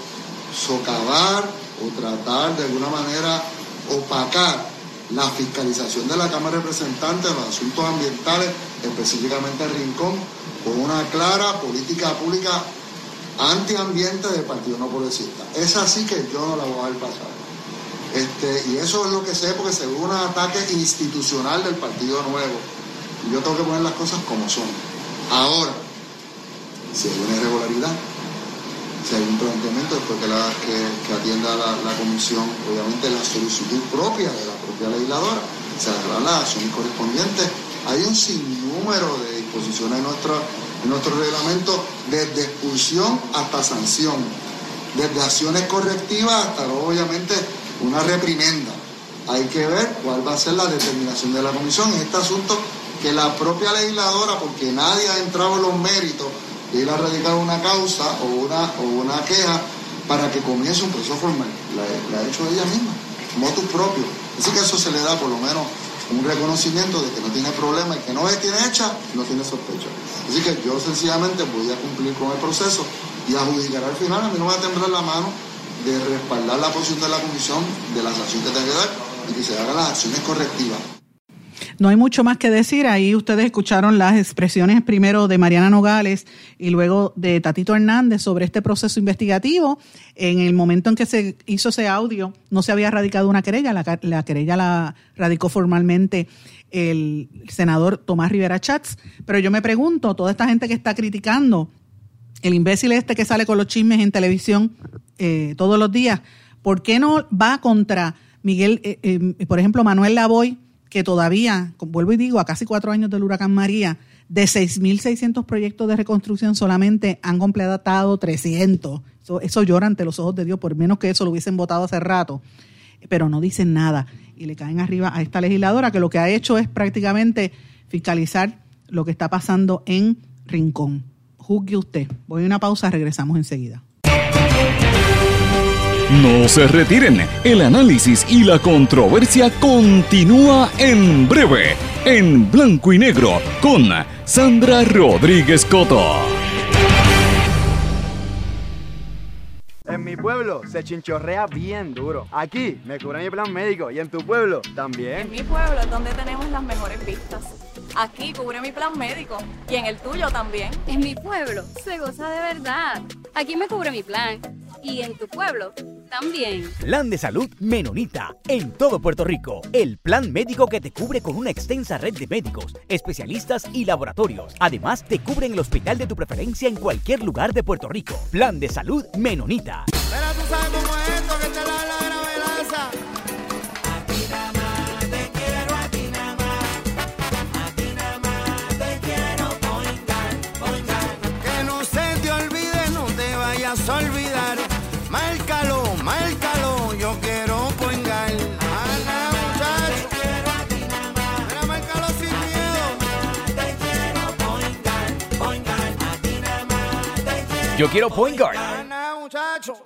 socavar o tratar de alguna manera opacar la fiscalización de la Cámara de Representantes de los asuntos ambientales, específicamente el Rincón, con una clara política pública antiambiente del Partido No Progresista. Es así que yo no la voy a ver pasar. Este, y eso es lo que sé porque se ve un ataque institucional del Partido Nuevo. Yo tengo que poner las cosas como son. Ahora, si hay una irregularidad, si hay un planteamiento después que, la, que, atienda la, comisión, obviamente la solicitud propia de la propia legisladora, se hará la acción correspondiente. Hay un sinnúmero de disposiciones en nuestro, en nuestro reglamento, desde expulsión hasta sanción, desde acciones correctivas hasta obviamente una reprimenda. Hay que ver cuál va a ser la determinación de la comisión en este asunto que la propia legisladora, porque nadie ha entrado en los méritos de ir a radicar una causa o una, o una queja para que comience un proceso formal. La, ha hecho ella misma, motus propio. Así que eso se le da por lo menos un reconocimiento de que no tiene problema y que no es tiene hecha, no tiene sospecha. Así que yo sencillamente voy a cumplir con el proceso y adjudicar al final, a mí no me va a temblar la mano de respaldar la posición de la comisión de la sanción que tenga que dar y que se hagan las acciones correctivas. No hay mucho más que decir. Ahí ustedes escucharon las expresiones primero de Mariana Nogales y luego de Tatito Hernández sobre este proceso investigativo. En el momento en que se hizo ese audio, no se había radicado una querella. La, querella la radicó formalmente el senador Tomás Rivera Chats. Pero yo me pregunto, toda esta gente que está criticando, el imbécil este que sale con los chismes en televisión eh, todos los días, ¿por qué no va contra Miguel, eh, eh, por ejemplo, Manuel Lavoy? Que todavía, vuelvo y digo, a casi cuatro años del huracán María, de 6.600 proyectos de reconstrucción solamente han completado 300. Eso, eso, llora ante los ojos de Dios, por menos que eso lo hubiesen votado hace rato, pero no dicen nada y le caen arriba a esta legisladora que lo que ha hecho es prácticamente fiscalizar lo que está pasando en Rincón. Juzgue usted. Voy a una pausa, regresamos enseguida. No se retiren, el análisis y la controversia continúa en breve, en blanco y negro, con Sandra Rodríguez Coto. En mi pueblo se chinchorrea bien duro. Aquí me cubre mi plan médico y en tu pueblo también. En mi pueblo es donde tenemos las mejores vistas. Aquí cubre mi plan médico y en el tuyo también. En mi pueblo se goza de verdad. Aquí me cubre mi plan y en tu pueblo también. Plan de salud Menonita en todo Puerto Rico. El plan médico que te cubre con una extensa red de médicos, especialistas y laboratorios. Además, te cubre en el hospital de tu preferencia en cualquier lugar de Puerto Rico. Plan de salud Menonita. Pero tú sabes cómo es esto que te la vayas a olvidar. Márcalo, márcalo, yo quiero poingar. Ana, muchacho. Te quiero a ti nada más. Mira, márcalo sin miedo. Te quiero poingar, poingar. A ti nada más te quiero. Yo quiero Point Guard. Ana, muchacho.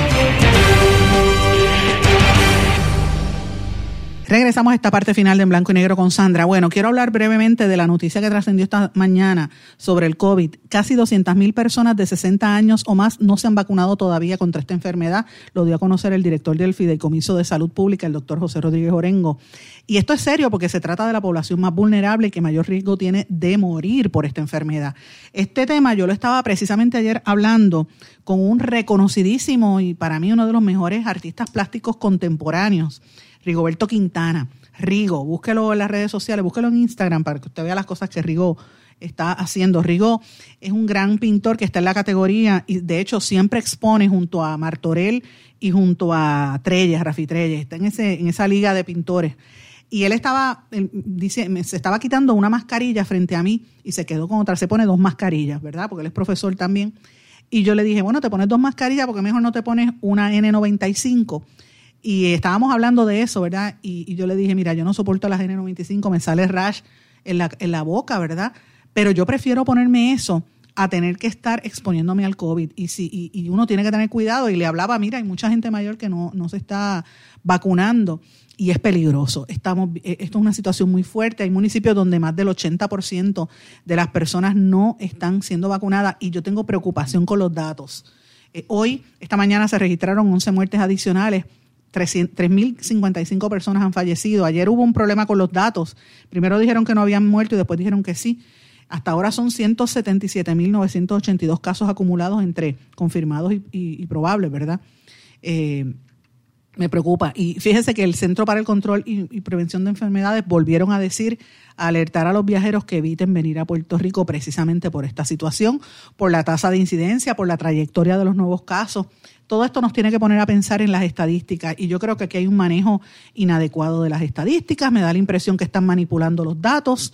Regresamos a esta parte final de En Blanco y Negro con Sandra. Bueno, quiero hablar brevemente de la noticia que trascendió esta mañana sobre el COVID. Casi 200.000 personas de 60 años o más no se han vacunado todavía contra esta enfermedad. Lo dio a conocer el director del Fideicomiso de Salud Pública, el doctor José Rodríguez Orengo. Y esto es serio porque se trata de la población más vulnerable y que mayor riesgo tiene de morir por esta enfermedad. Este tema yo lo estaba precisamente ayer hablando con un reconocidísimo y para mí uno de los mejores artistas plásticos contemporáneos, Rigoberto Quintana. Rigo, búsquelo en las redes sociales, búsquelo en Instagram para que usted vea las cosas que Rigo está haciendo. Rigo es un gran pintor que está en la categoría y de hecho siempre expone junto a Martorell y junto a Trelles, Rafi Trelles, está en, ese, en esa liga de pintores. Y él estaba, dice, se estaba quitando una mascarilla frente a mí y se quedó con otra. Se pone dos mascarillas, ¿verdad? Porque él es profesor también. Y yo le dije, bueno, te pones dos mascarillas porque mejor no te pones una N95. Y estábamos hablando de eso, ¿verdad? Y, yo le dije, mira, yo no soporto las N95, me sale rash en la, en la boca, ¿verdad? Pero yo prefiero ponerme eso a tener que estar exponiéndome al COVID. Y, si, y, y uno tiene que tener cuidado. Y le hablaba, mira, hay mucha gente mayor que no, no se está vacunando y es peligroso. Estamos, eh, esto es una situación muy fuerte. Hay municipios donde más del 80% de las personas no están siendo vacunadas y yo tengo preocupación con los datos. Eh, hoy, esta mañana, se registraron 11 muertes adicionales. 300 3.055 personas han fallecido. Ayer hubo un problema con los datos. Primero dijeron que no habían muerto y después dijeron que sí. Hasta ahora son 177.982 casos acumulados entre confirmados y, y- y probables, ¿verdad? Eh, me preocupa. Y fíjese que el Centro para el Control y, y Prevención de Enfermedades volvieron a decir, a alertar a los viajeros que eviten venir a Puerto Rico precisamente por esta situación, por la tasa de incidencia, por la trayectoria de los nuevos casos. Todo esto nos tiene que poner a pensar en las estadísticas y yo creo que aquí hay un manejo inadecuado de las estadísticas. Me da la impresión que están manipulando los datos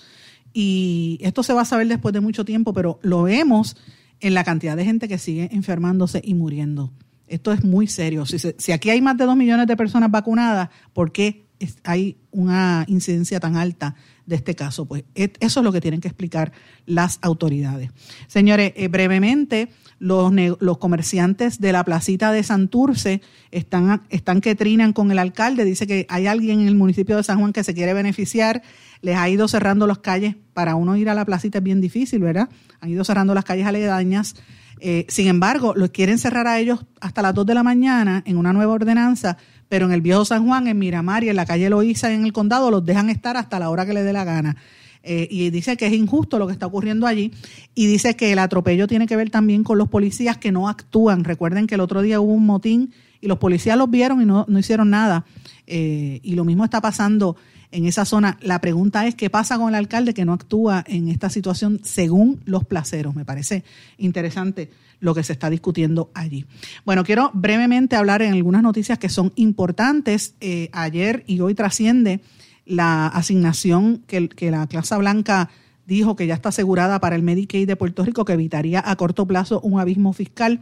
y esto se va a saber después de mucho tiempo, pero lo vemos en la cantidad de gente que sigue enfermándose y muriendo. Esto es muy serio. Si, aquí hay más de dos millones de personas vacunadas, ¿por qué hay una incidencia tan alta de este caso? Pues eso es lo que tienen que explicar las autoridades. Señores, eh, brevemente, los, los comerciantes de la placita de Santurce están, están que trinan con el alcalde. Dice que hay alguien en el municipio de San Juan que se quiere beneficiar. Les ha ido cerrando las calles. Para uno ir a la placita es bien difícil, ¿verdad? Han ido cerrando las calles aledañas. Eh, sin embargo, los quieren cerrar a ellos hasta las 2 de la mañana en una nueva ordenanza, pero en el viejo San Juan, en Miramar y en la calle Loíza, en el condado, los dejan estar hasta la hora que les dé la gana. Eh, y dice que es injusto lo que está ocurriendo allí. Y dice que el atropello tiene que ver también con los policías que no actúan. Recuerden que el otro día hubo un motín y los policías los vieron y no, no hicieron nada. Eh, y lo mismo está pasando en esa zona. La pregunta es qué pasa con el alcalde que no actúa en esta situación según los placeros. Me parece interesante lo que se está discutiendo allí. Bueno, quiero brevemente hablar en algunas noticias que son importantes. Eh, ayer y hoy trasciende la asignación que, la Casa Blanca dijo que ya está asegurada para el Medicaid de Puerto Rico, que evitaría a corto plazo un abismo fiscal.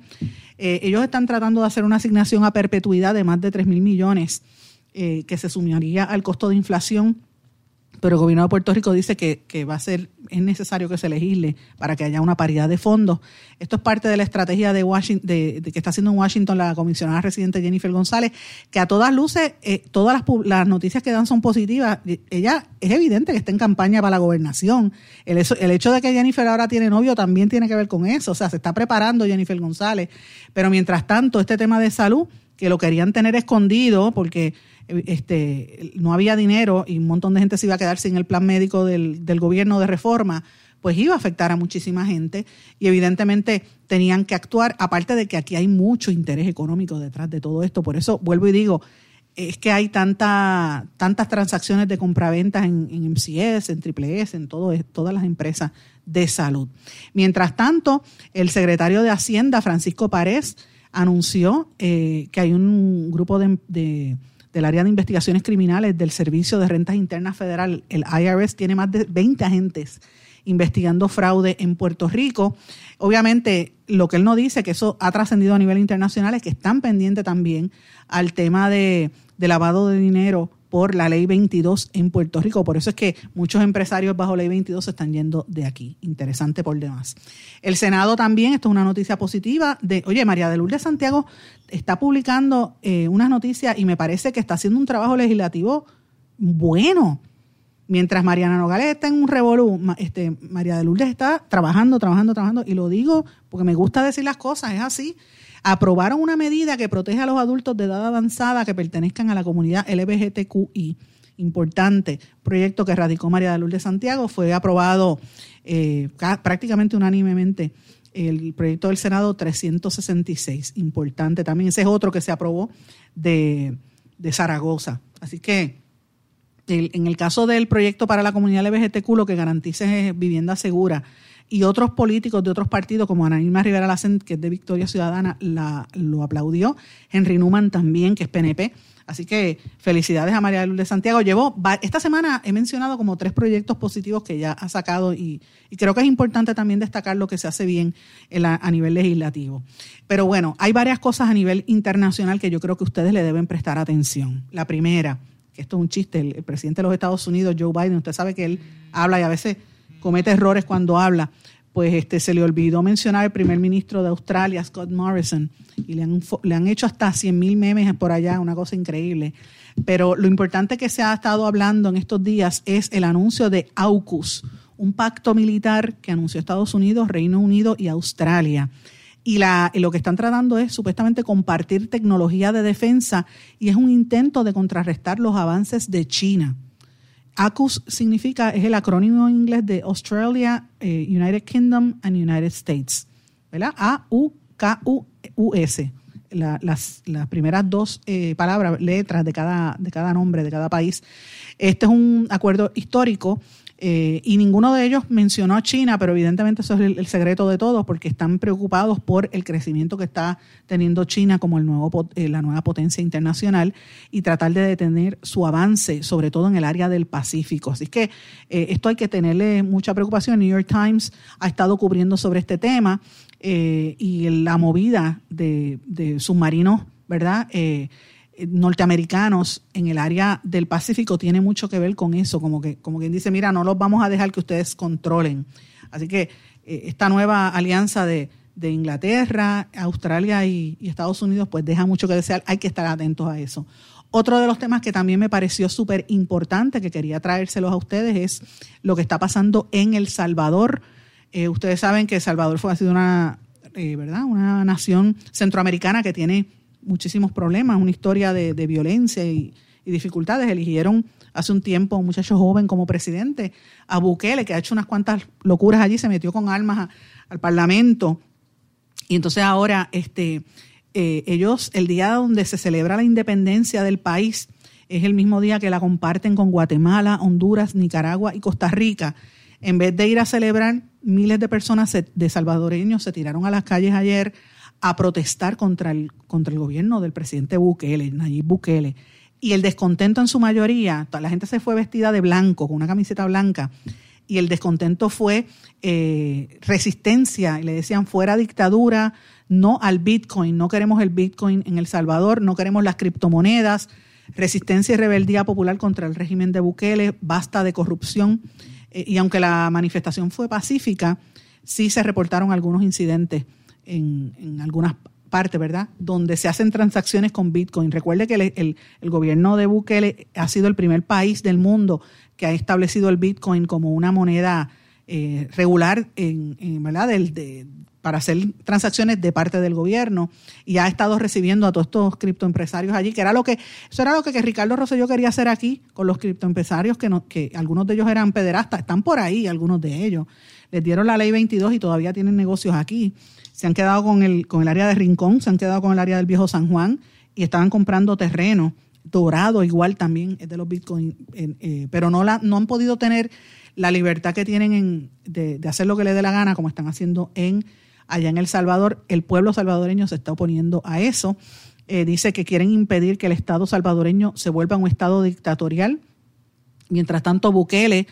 Eh, ellos están tratando de hacer una asignación a perpetuidad de más de 3 mil millones, eh, que se sumaría al costo de inflación pero el gobierno de Puerto Rico dice que, que, va a ser, es necesario que se legisle para que haya una paridad de fondos. Esto es parte de la estrategia de, Washington, de, que está haciendo en Washington la comisionada residente Jennifer González, que a todas luces, eh, todas las, noticias que dan son positivas. Ella es evidente que está en campaña para la gobernación. El hecho de que Jennifer ahora tiene novio también tiene que ver con eso. O sea, se está preparando Jennifer González. Pero mientras tanto, este tema de salud, que lo querían tener escondido porque este, no había dinero y un montón de gente se iba a quedar sin el plan médico del, gobierno de reforma, pues iba a afectar a muchísima gente y evidentemente tenían que actuar, aparte de que aquí hay mucho interés económico detrás de todo esto. Por eso vuelvo y digo, es que hay tanta, tantas transacciones de compraventas en, en MCS, en Triple S, en todo, todas las empresas de salud. Mientras tanto, el secretario de Hacienda, Francisco Párez, anunció eh, que hay un grupo de del área de investigaciones criminales del Servicio de Rentas Internas Federal, el IRS, tiene más de 20 agentes investigando fraude en Puerto Rico. Obviamente, lo que él no dice, que eso ha trascendido a nivel internacional, es que están pendientes también al tema de, de lavado de dinero por la ley 22 en Puerto Rico. Por eso es que muchos empresarios bajo ley 22 se están yendo de aquí. Interesante por demás. El Senado también, esto es una noticia positiva, de, oye, María de Lourdes Santiago está publicando eh, unas noticias y me parece que está haciendo un trabajo legislativo bueno. Mientras Mariana Nogales está en un revolú, este, María de Lourdes está trabajando, trabajando, trabajando, y lo digo porque me gusta decir las cosas, es así aprobaron una medida que protege a los adultos de edad avanzada que pertenezcan a la comunidad LGBTQI. Importante proyecto que radicó María de Lourdes Santiago, fue aprobado eh, prácticamente unánimemente el proyecto del Senado 366. Importante también, ese es otro que se aprobó de, de Zaragoza. Así que en el caso del proyecto para la comunidad LGBTQ, lo que garantice es vivienda segura y otros políticos de otros partidos, como Ana Rivera Lacen, que es de Victoria Ciudadana, la, lo aplaudió. Henry Newman también, que es PNP. Así que felicidades a María Luz de Santiago. Llevó, esta semana he mencionado como tres proyectos positivos que ya ha sacado y, y creo que es importante también destacar lo que se hace bien a nivel legislativo. Pero bueno, hay varias cosas a nivel internacional que yo creo que ustedes le deben prestar atención. La primera, que esto es un chiste, el presidente de los Estados Unidos, Joe Biden, usted sabe que él habla y a veces comete errores cuando habla, pues este, se le olvidó mencionar el primer ministro de Australia, Scott Morrison, y le han, le han hecho hasta 100 mil memes por allá, una cosa increíble. Pero lo importante que se ha estado hablando en estos días es el anuncio de AUKUS, un pacto militar que anunció Estados Unidos, Reino Unido y Australia. Y, la, y lo que están tratando es supuestamente compartir tecnología de defensa y es un intento de contrarrestar los avances de China. AUKUS significa, es el acrónimo en inglés de Australia, eh, United Kingdom and United States. ¿Verdad? A-U-K-U-S. La, las, las, primeras dos eh, palabras, letras de cada, de cada nombre, de cada país. Este es un acuerdo histórico eh, y ninguno de ellos mencionó a China, pero evidentemente eso es el, secreto de todos, porque están preocupados por el crecimiento que está teniendo China como el nuevo, eh, la nueva potencia internacional y tratar de detener su avance, sobre todo en el área del Pacífico. Así que eh, esto hay que tenerle mucha preocupación. New York Times ha estado cubriendo sobre este tema eh, y la movida de, de submarinos, ¿verdad? Norteamericanos en el área del Pacífico tiene mucho que ver con eso, como que como quien dice, mira, no los vamos a dejar que ustedes controlen. Así que eh, esta nueva alianza de, de Inglaterra, Australia y, Estados Unidos, pues deja mucho que desear, hay que estar atentos a eso. Otro de los temas que también me pareció súper importante, que quería traérselos a ustedes, es lo que está pasando en El Salvador. Eh, ustedes saben que El Salvador fue ha sido una, eh, ¿verdad? una nación centroamericana que tiene muchísimos problemas, una historia de, violencia y, dificultades. Eligieron hace un tiempo a un muchacho joven como presidente, a Bukele, que ha hecho unas cuantas locuras allí, se metió con armas al Parlamento. Y entonces ahora este, eh, ellos, el día donde se celebra la independencia del país, es el mismo día que la comparten con Guatemala, Honduras, Nicaragua y Costa Rica. En vez de ir a celebrar, miles de personas de salvadoreños se tiraron a las calles ayer a protestar contra el, contra el gobierno del presidente Bukele, Nayib Bukele. Y el descontento en su mayoría, toda la gente se fue vestida de blanco, con una camiseta blanca, y el descontento fue eh, resistencia, y le decían fuera dictadura, no al Bitcoin, no queremos el Bitcoin en El Salvador, no queremos las criptomonedas, resistencia y rebeldía popular contra el régimen de Bukele, basta de corrupción. Eh, y aunque la manifestación fue pacífica, sí se reportaron algunos incidentes en, en algunas partes, ¿verdad? Donde se hacen transacciones con Bitcoin. Recuerde que el, el- gobierno de Bukele ha sido el primer país del mundo que ha establecido el Bitcoin como una moneda eh, regular en, en, ¿verdad? Del- de- para hacer transacciones de parte del gobierno y ha estado recibiendo a todos estos criptoempresarios allí, que era lo que, eso era lo que, que Ricardo Rosselló quería hacer aquí con los criptoempresarios, que, no, que algunos de ellos eran pederastas, están por ahí algunos de ellos. Les dieron la ley 22 y todavía tienen negocios aquí. Se han quedado con el, con el área de Rincón, se han quedado con el área del Viejo San Juan y estaban comprando terreno. Dorado igual también es de los Bitcoin, eh, pero no, la, no han podido tener la libertad que tienen en, de, de hacer lo que les dé la gana, como están haciendo en allá en El Salvador. El pueblo salvadoreño se está oponiendo a eso. Eh, dice que quieren impedir que el Estado salvadoreño se vuelva un Estado dictatorial. Mientras tanto, Bukele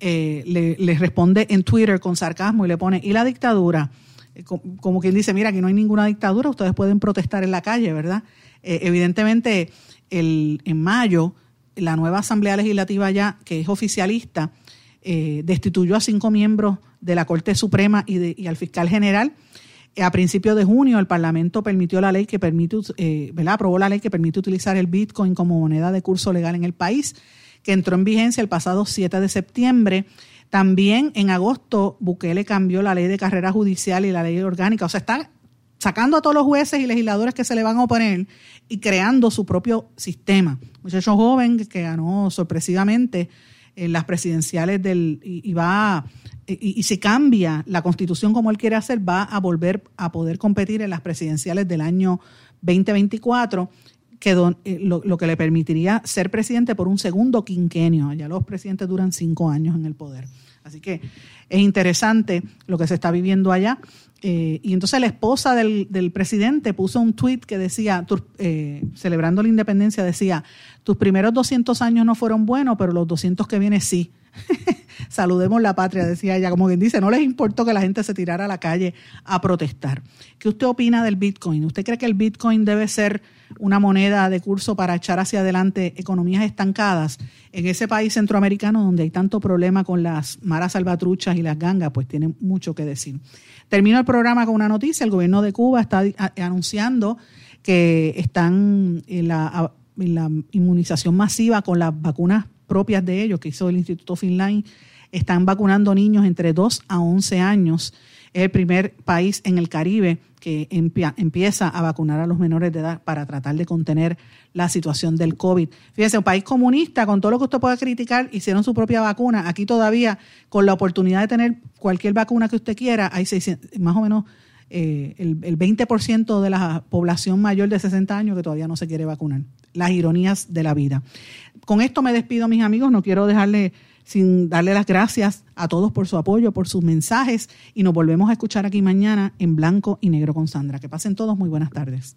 eh, le, responde en Twitter con sarcasmo y le pone, ¿y la dictadura? Eh, co- Como quien dice, mira, aquí no hay ninguna dictadura, ustedes pueden protestar en la calle, ¿verdad? Eh, evidentemente, el, en mayo, la nueva Asamblea Legislativa ya, que es oficialista, eh, destituyó a cinco miembros de la Corte Suprema y, de- y al fiscal general. Eh, A principios de junio, el Parlamento permitió la ley que permite, eh, ¿verdad? aprobó la ley que permite utilizar el Bitcoin como moneda de curso legal en el país, que entró en vigencia el pasado 7 de septiembre. También en agosto, Bukele cambió la ley de carrera judicial y la ley orgánica. O sea, está sacando a todos los jueces y legisladores que se le van a oponer y creando su propio sistema. Muchacho joven que ganó sorpresivamente en las presidenciales del y, y va y, y si cambia la constitución como él quiere hacer va a volver a poder competir en las presidenciales del año 2024 que don- eh, lo, lo que le permitiría ser presidente por un segundo quinquenio. Ya los presidentes duran cinco años en el poder. Así que es interesante lo que se está viviendo allá eh, y entonces la esposa del, del presidente puso un tweet que decía, tus- eh, celebrando la independencia, decía, tus primeros 200 años no fueron buenos, pero los 200 que vienen sí. Saludemos la patria, decía ella, como quien dice, no les importó que la gente se tirara a la calle a protestar. ¿Qué usted opina del Bitcoin? ¿Usted cree que el Bitcoin debe ser una moneda de curso para echar hacia adelante economías estancadas? En ese país centroamericano donde hay tanto problema con las maras salvatruchas y las gangas, pues tiene mucho que decir. Termino el programa con una noticia. El gobierno de Cuba está anunciando que están en la, en la inmunización masiva con las vacunas propias de ellos que hizo el Instituto Finline. Están vacunando niños entre 2 a 11 años. Es el primer país en el Caribe que empieza a vacunar a los menores de edad para tratar de contener la situación del COVID. Fíjese, un país comunista, con todo lo que usted pueda criticar, hicieron su propia vacuna. Aquí todavía, con la oportunidad de tener cualquier vacuna que usted quiera, hay 600 más o menos eh, el, el 20% de la población mayor de 60 años que todavía no se quiere vacunar. Las ironías de la vida. Con esto me despido, mis amigos. No quiero dejarle sin darle las gracias a todos por su apoyo, por sus mensajes y nos volvemos a escuchar aquí mañana en blanco y negro con Sandra. Que pasen todos muy buenas tardes.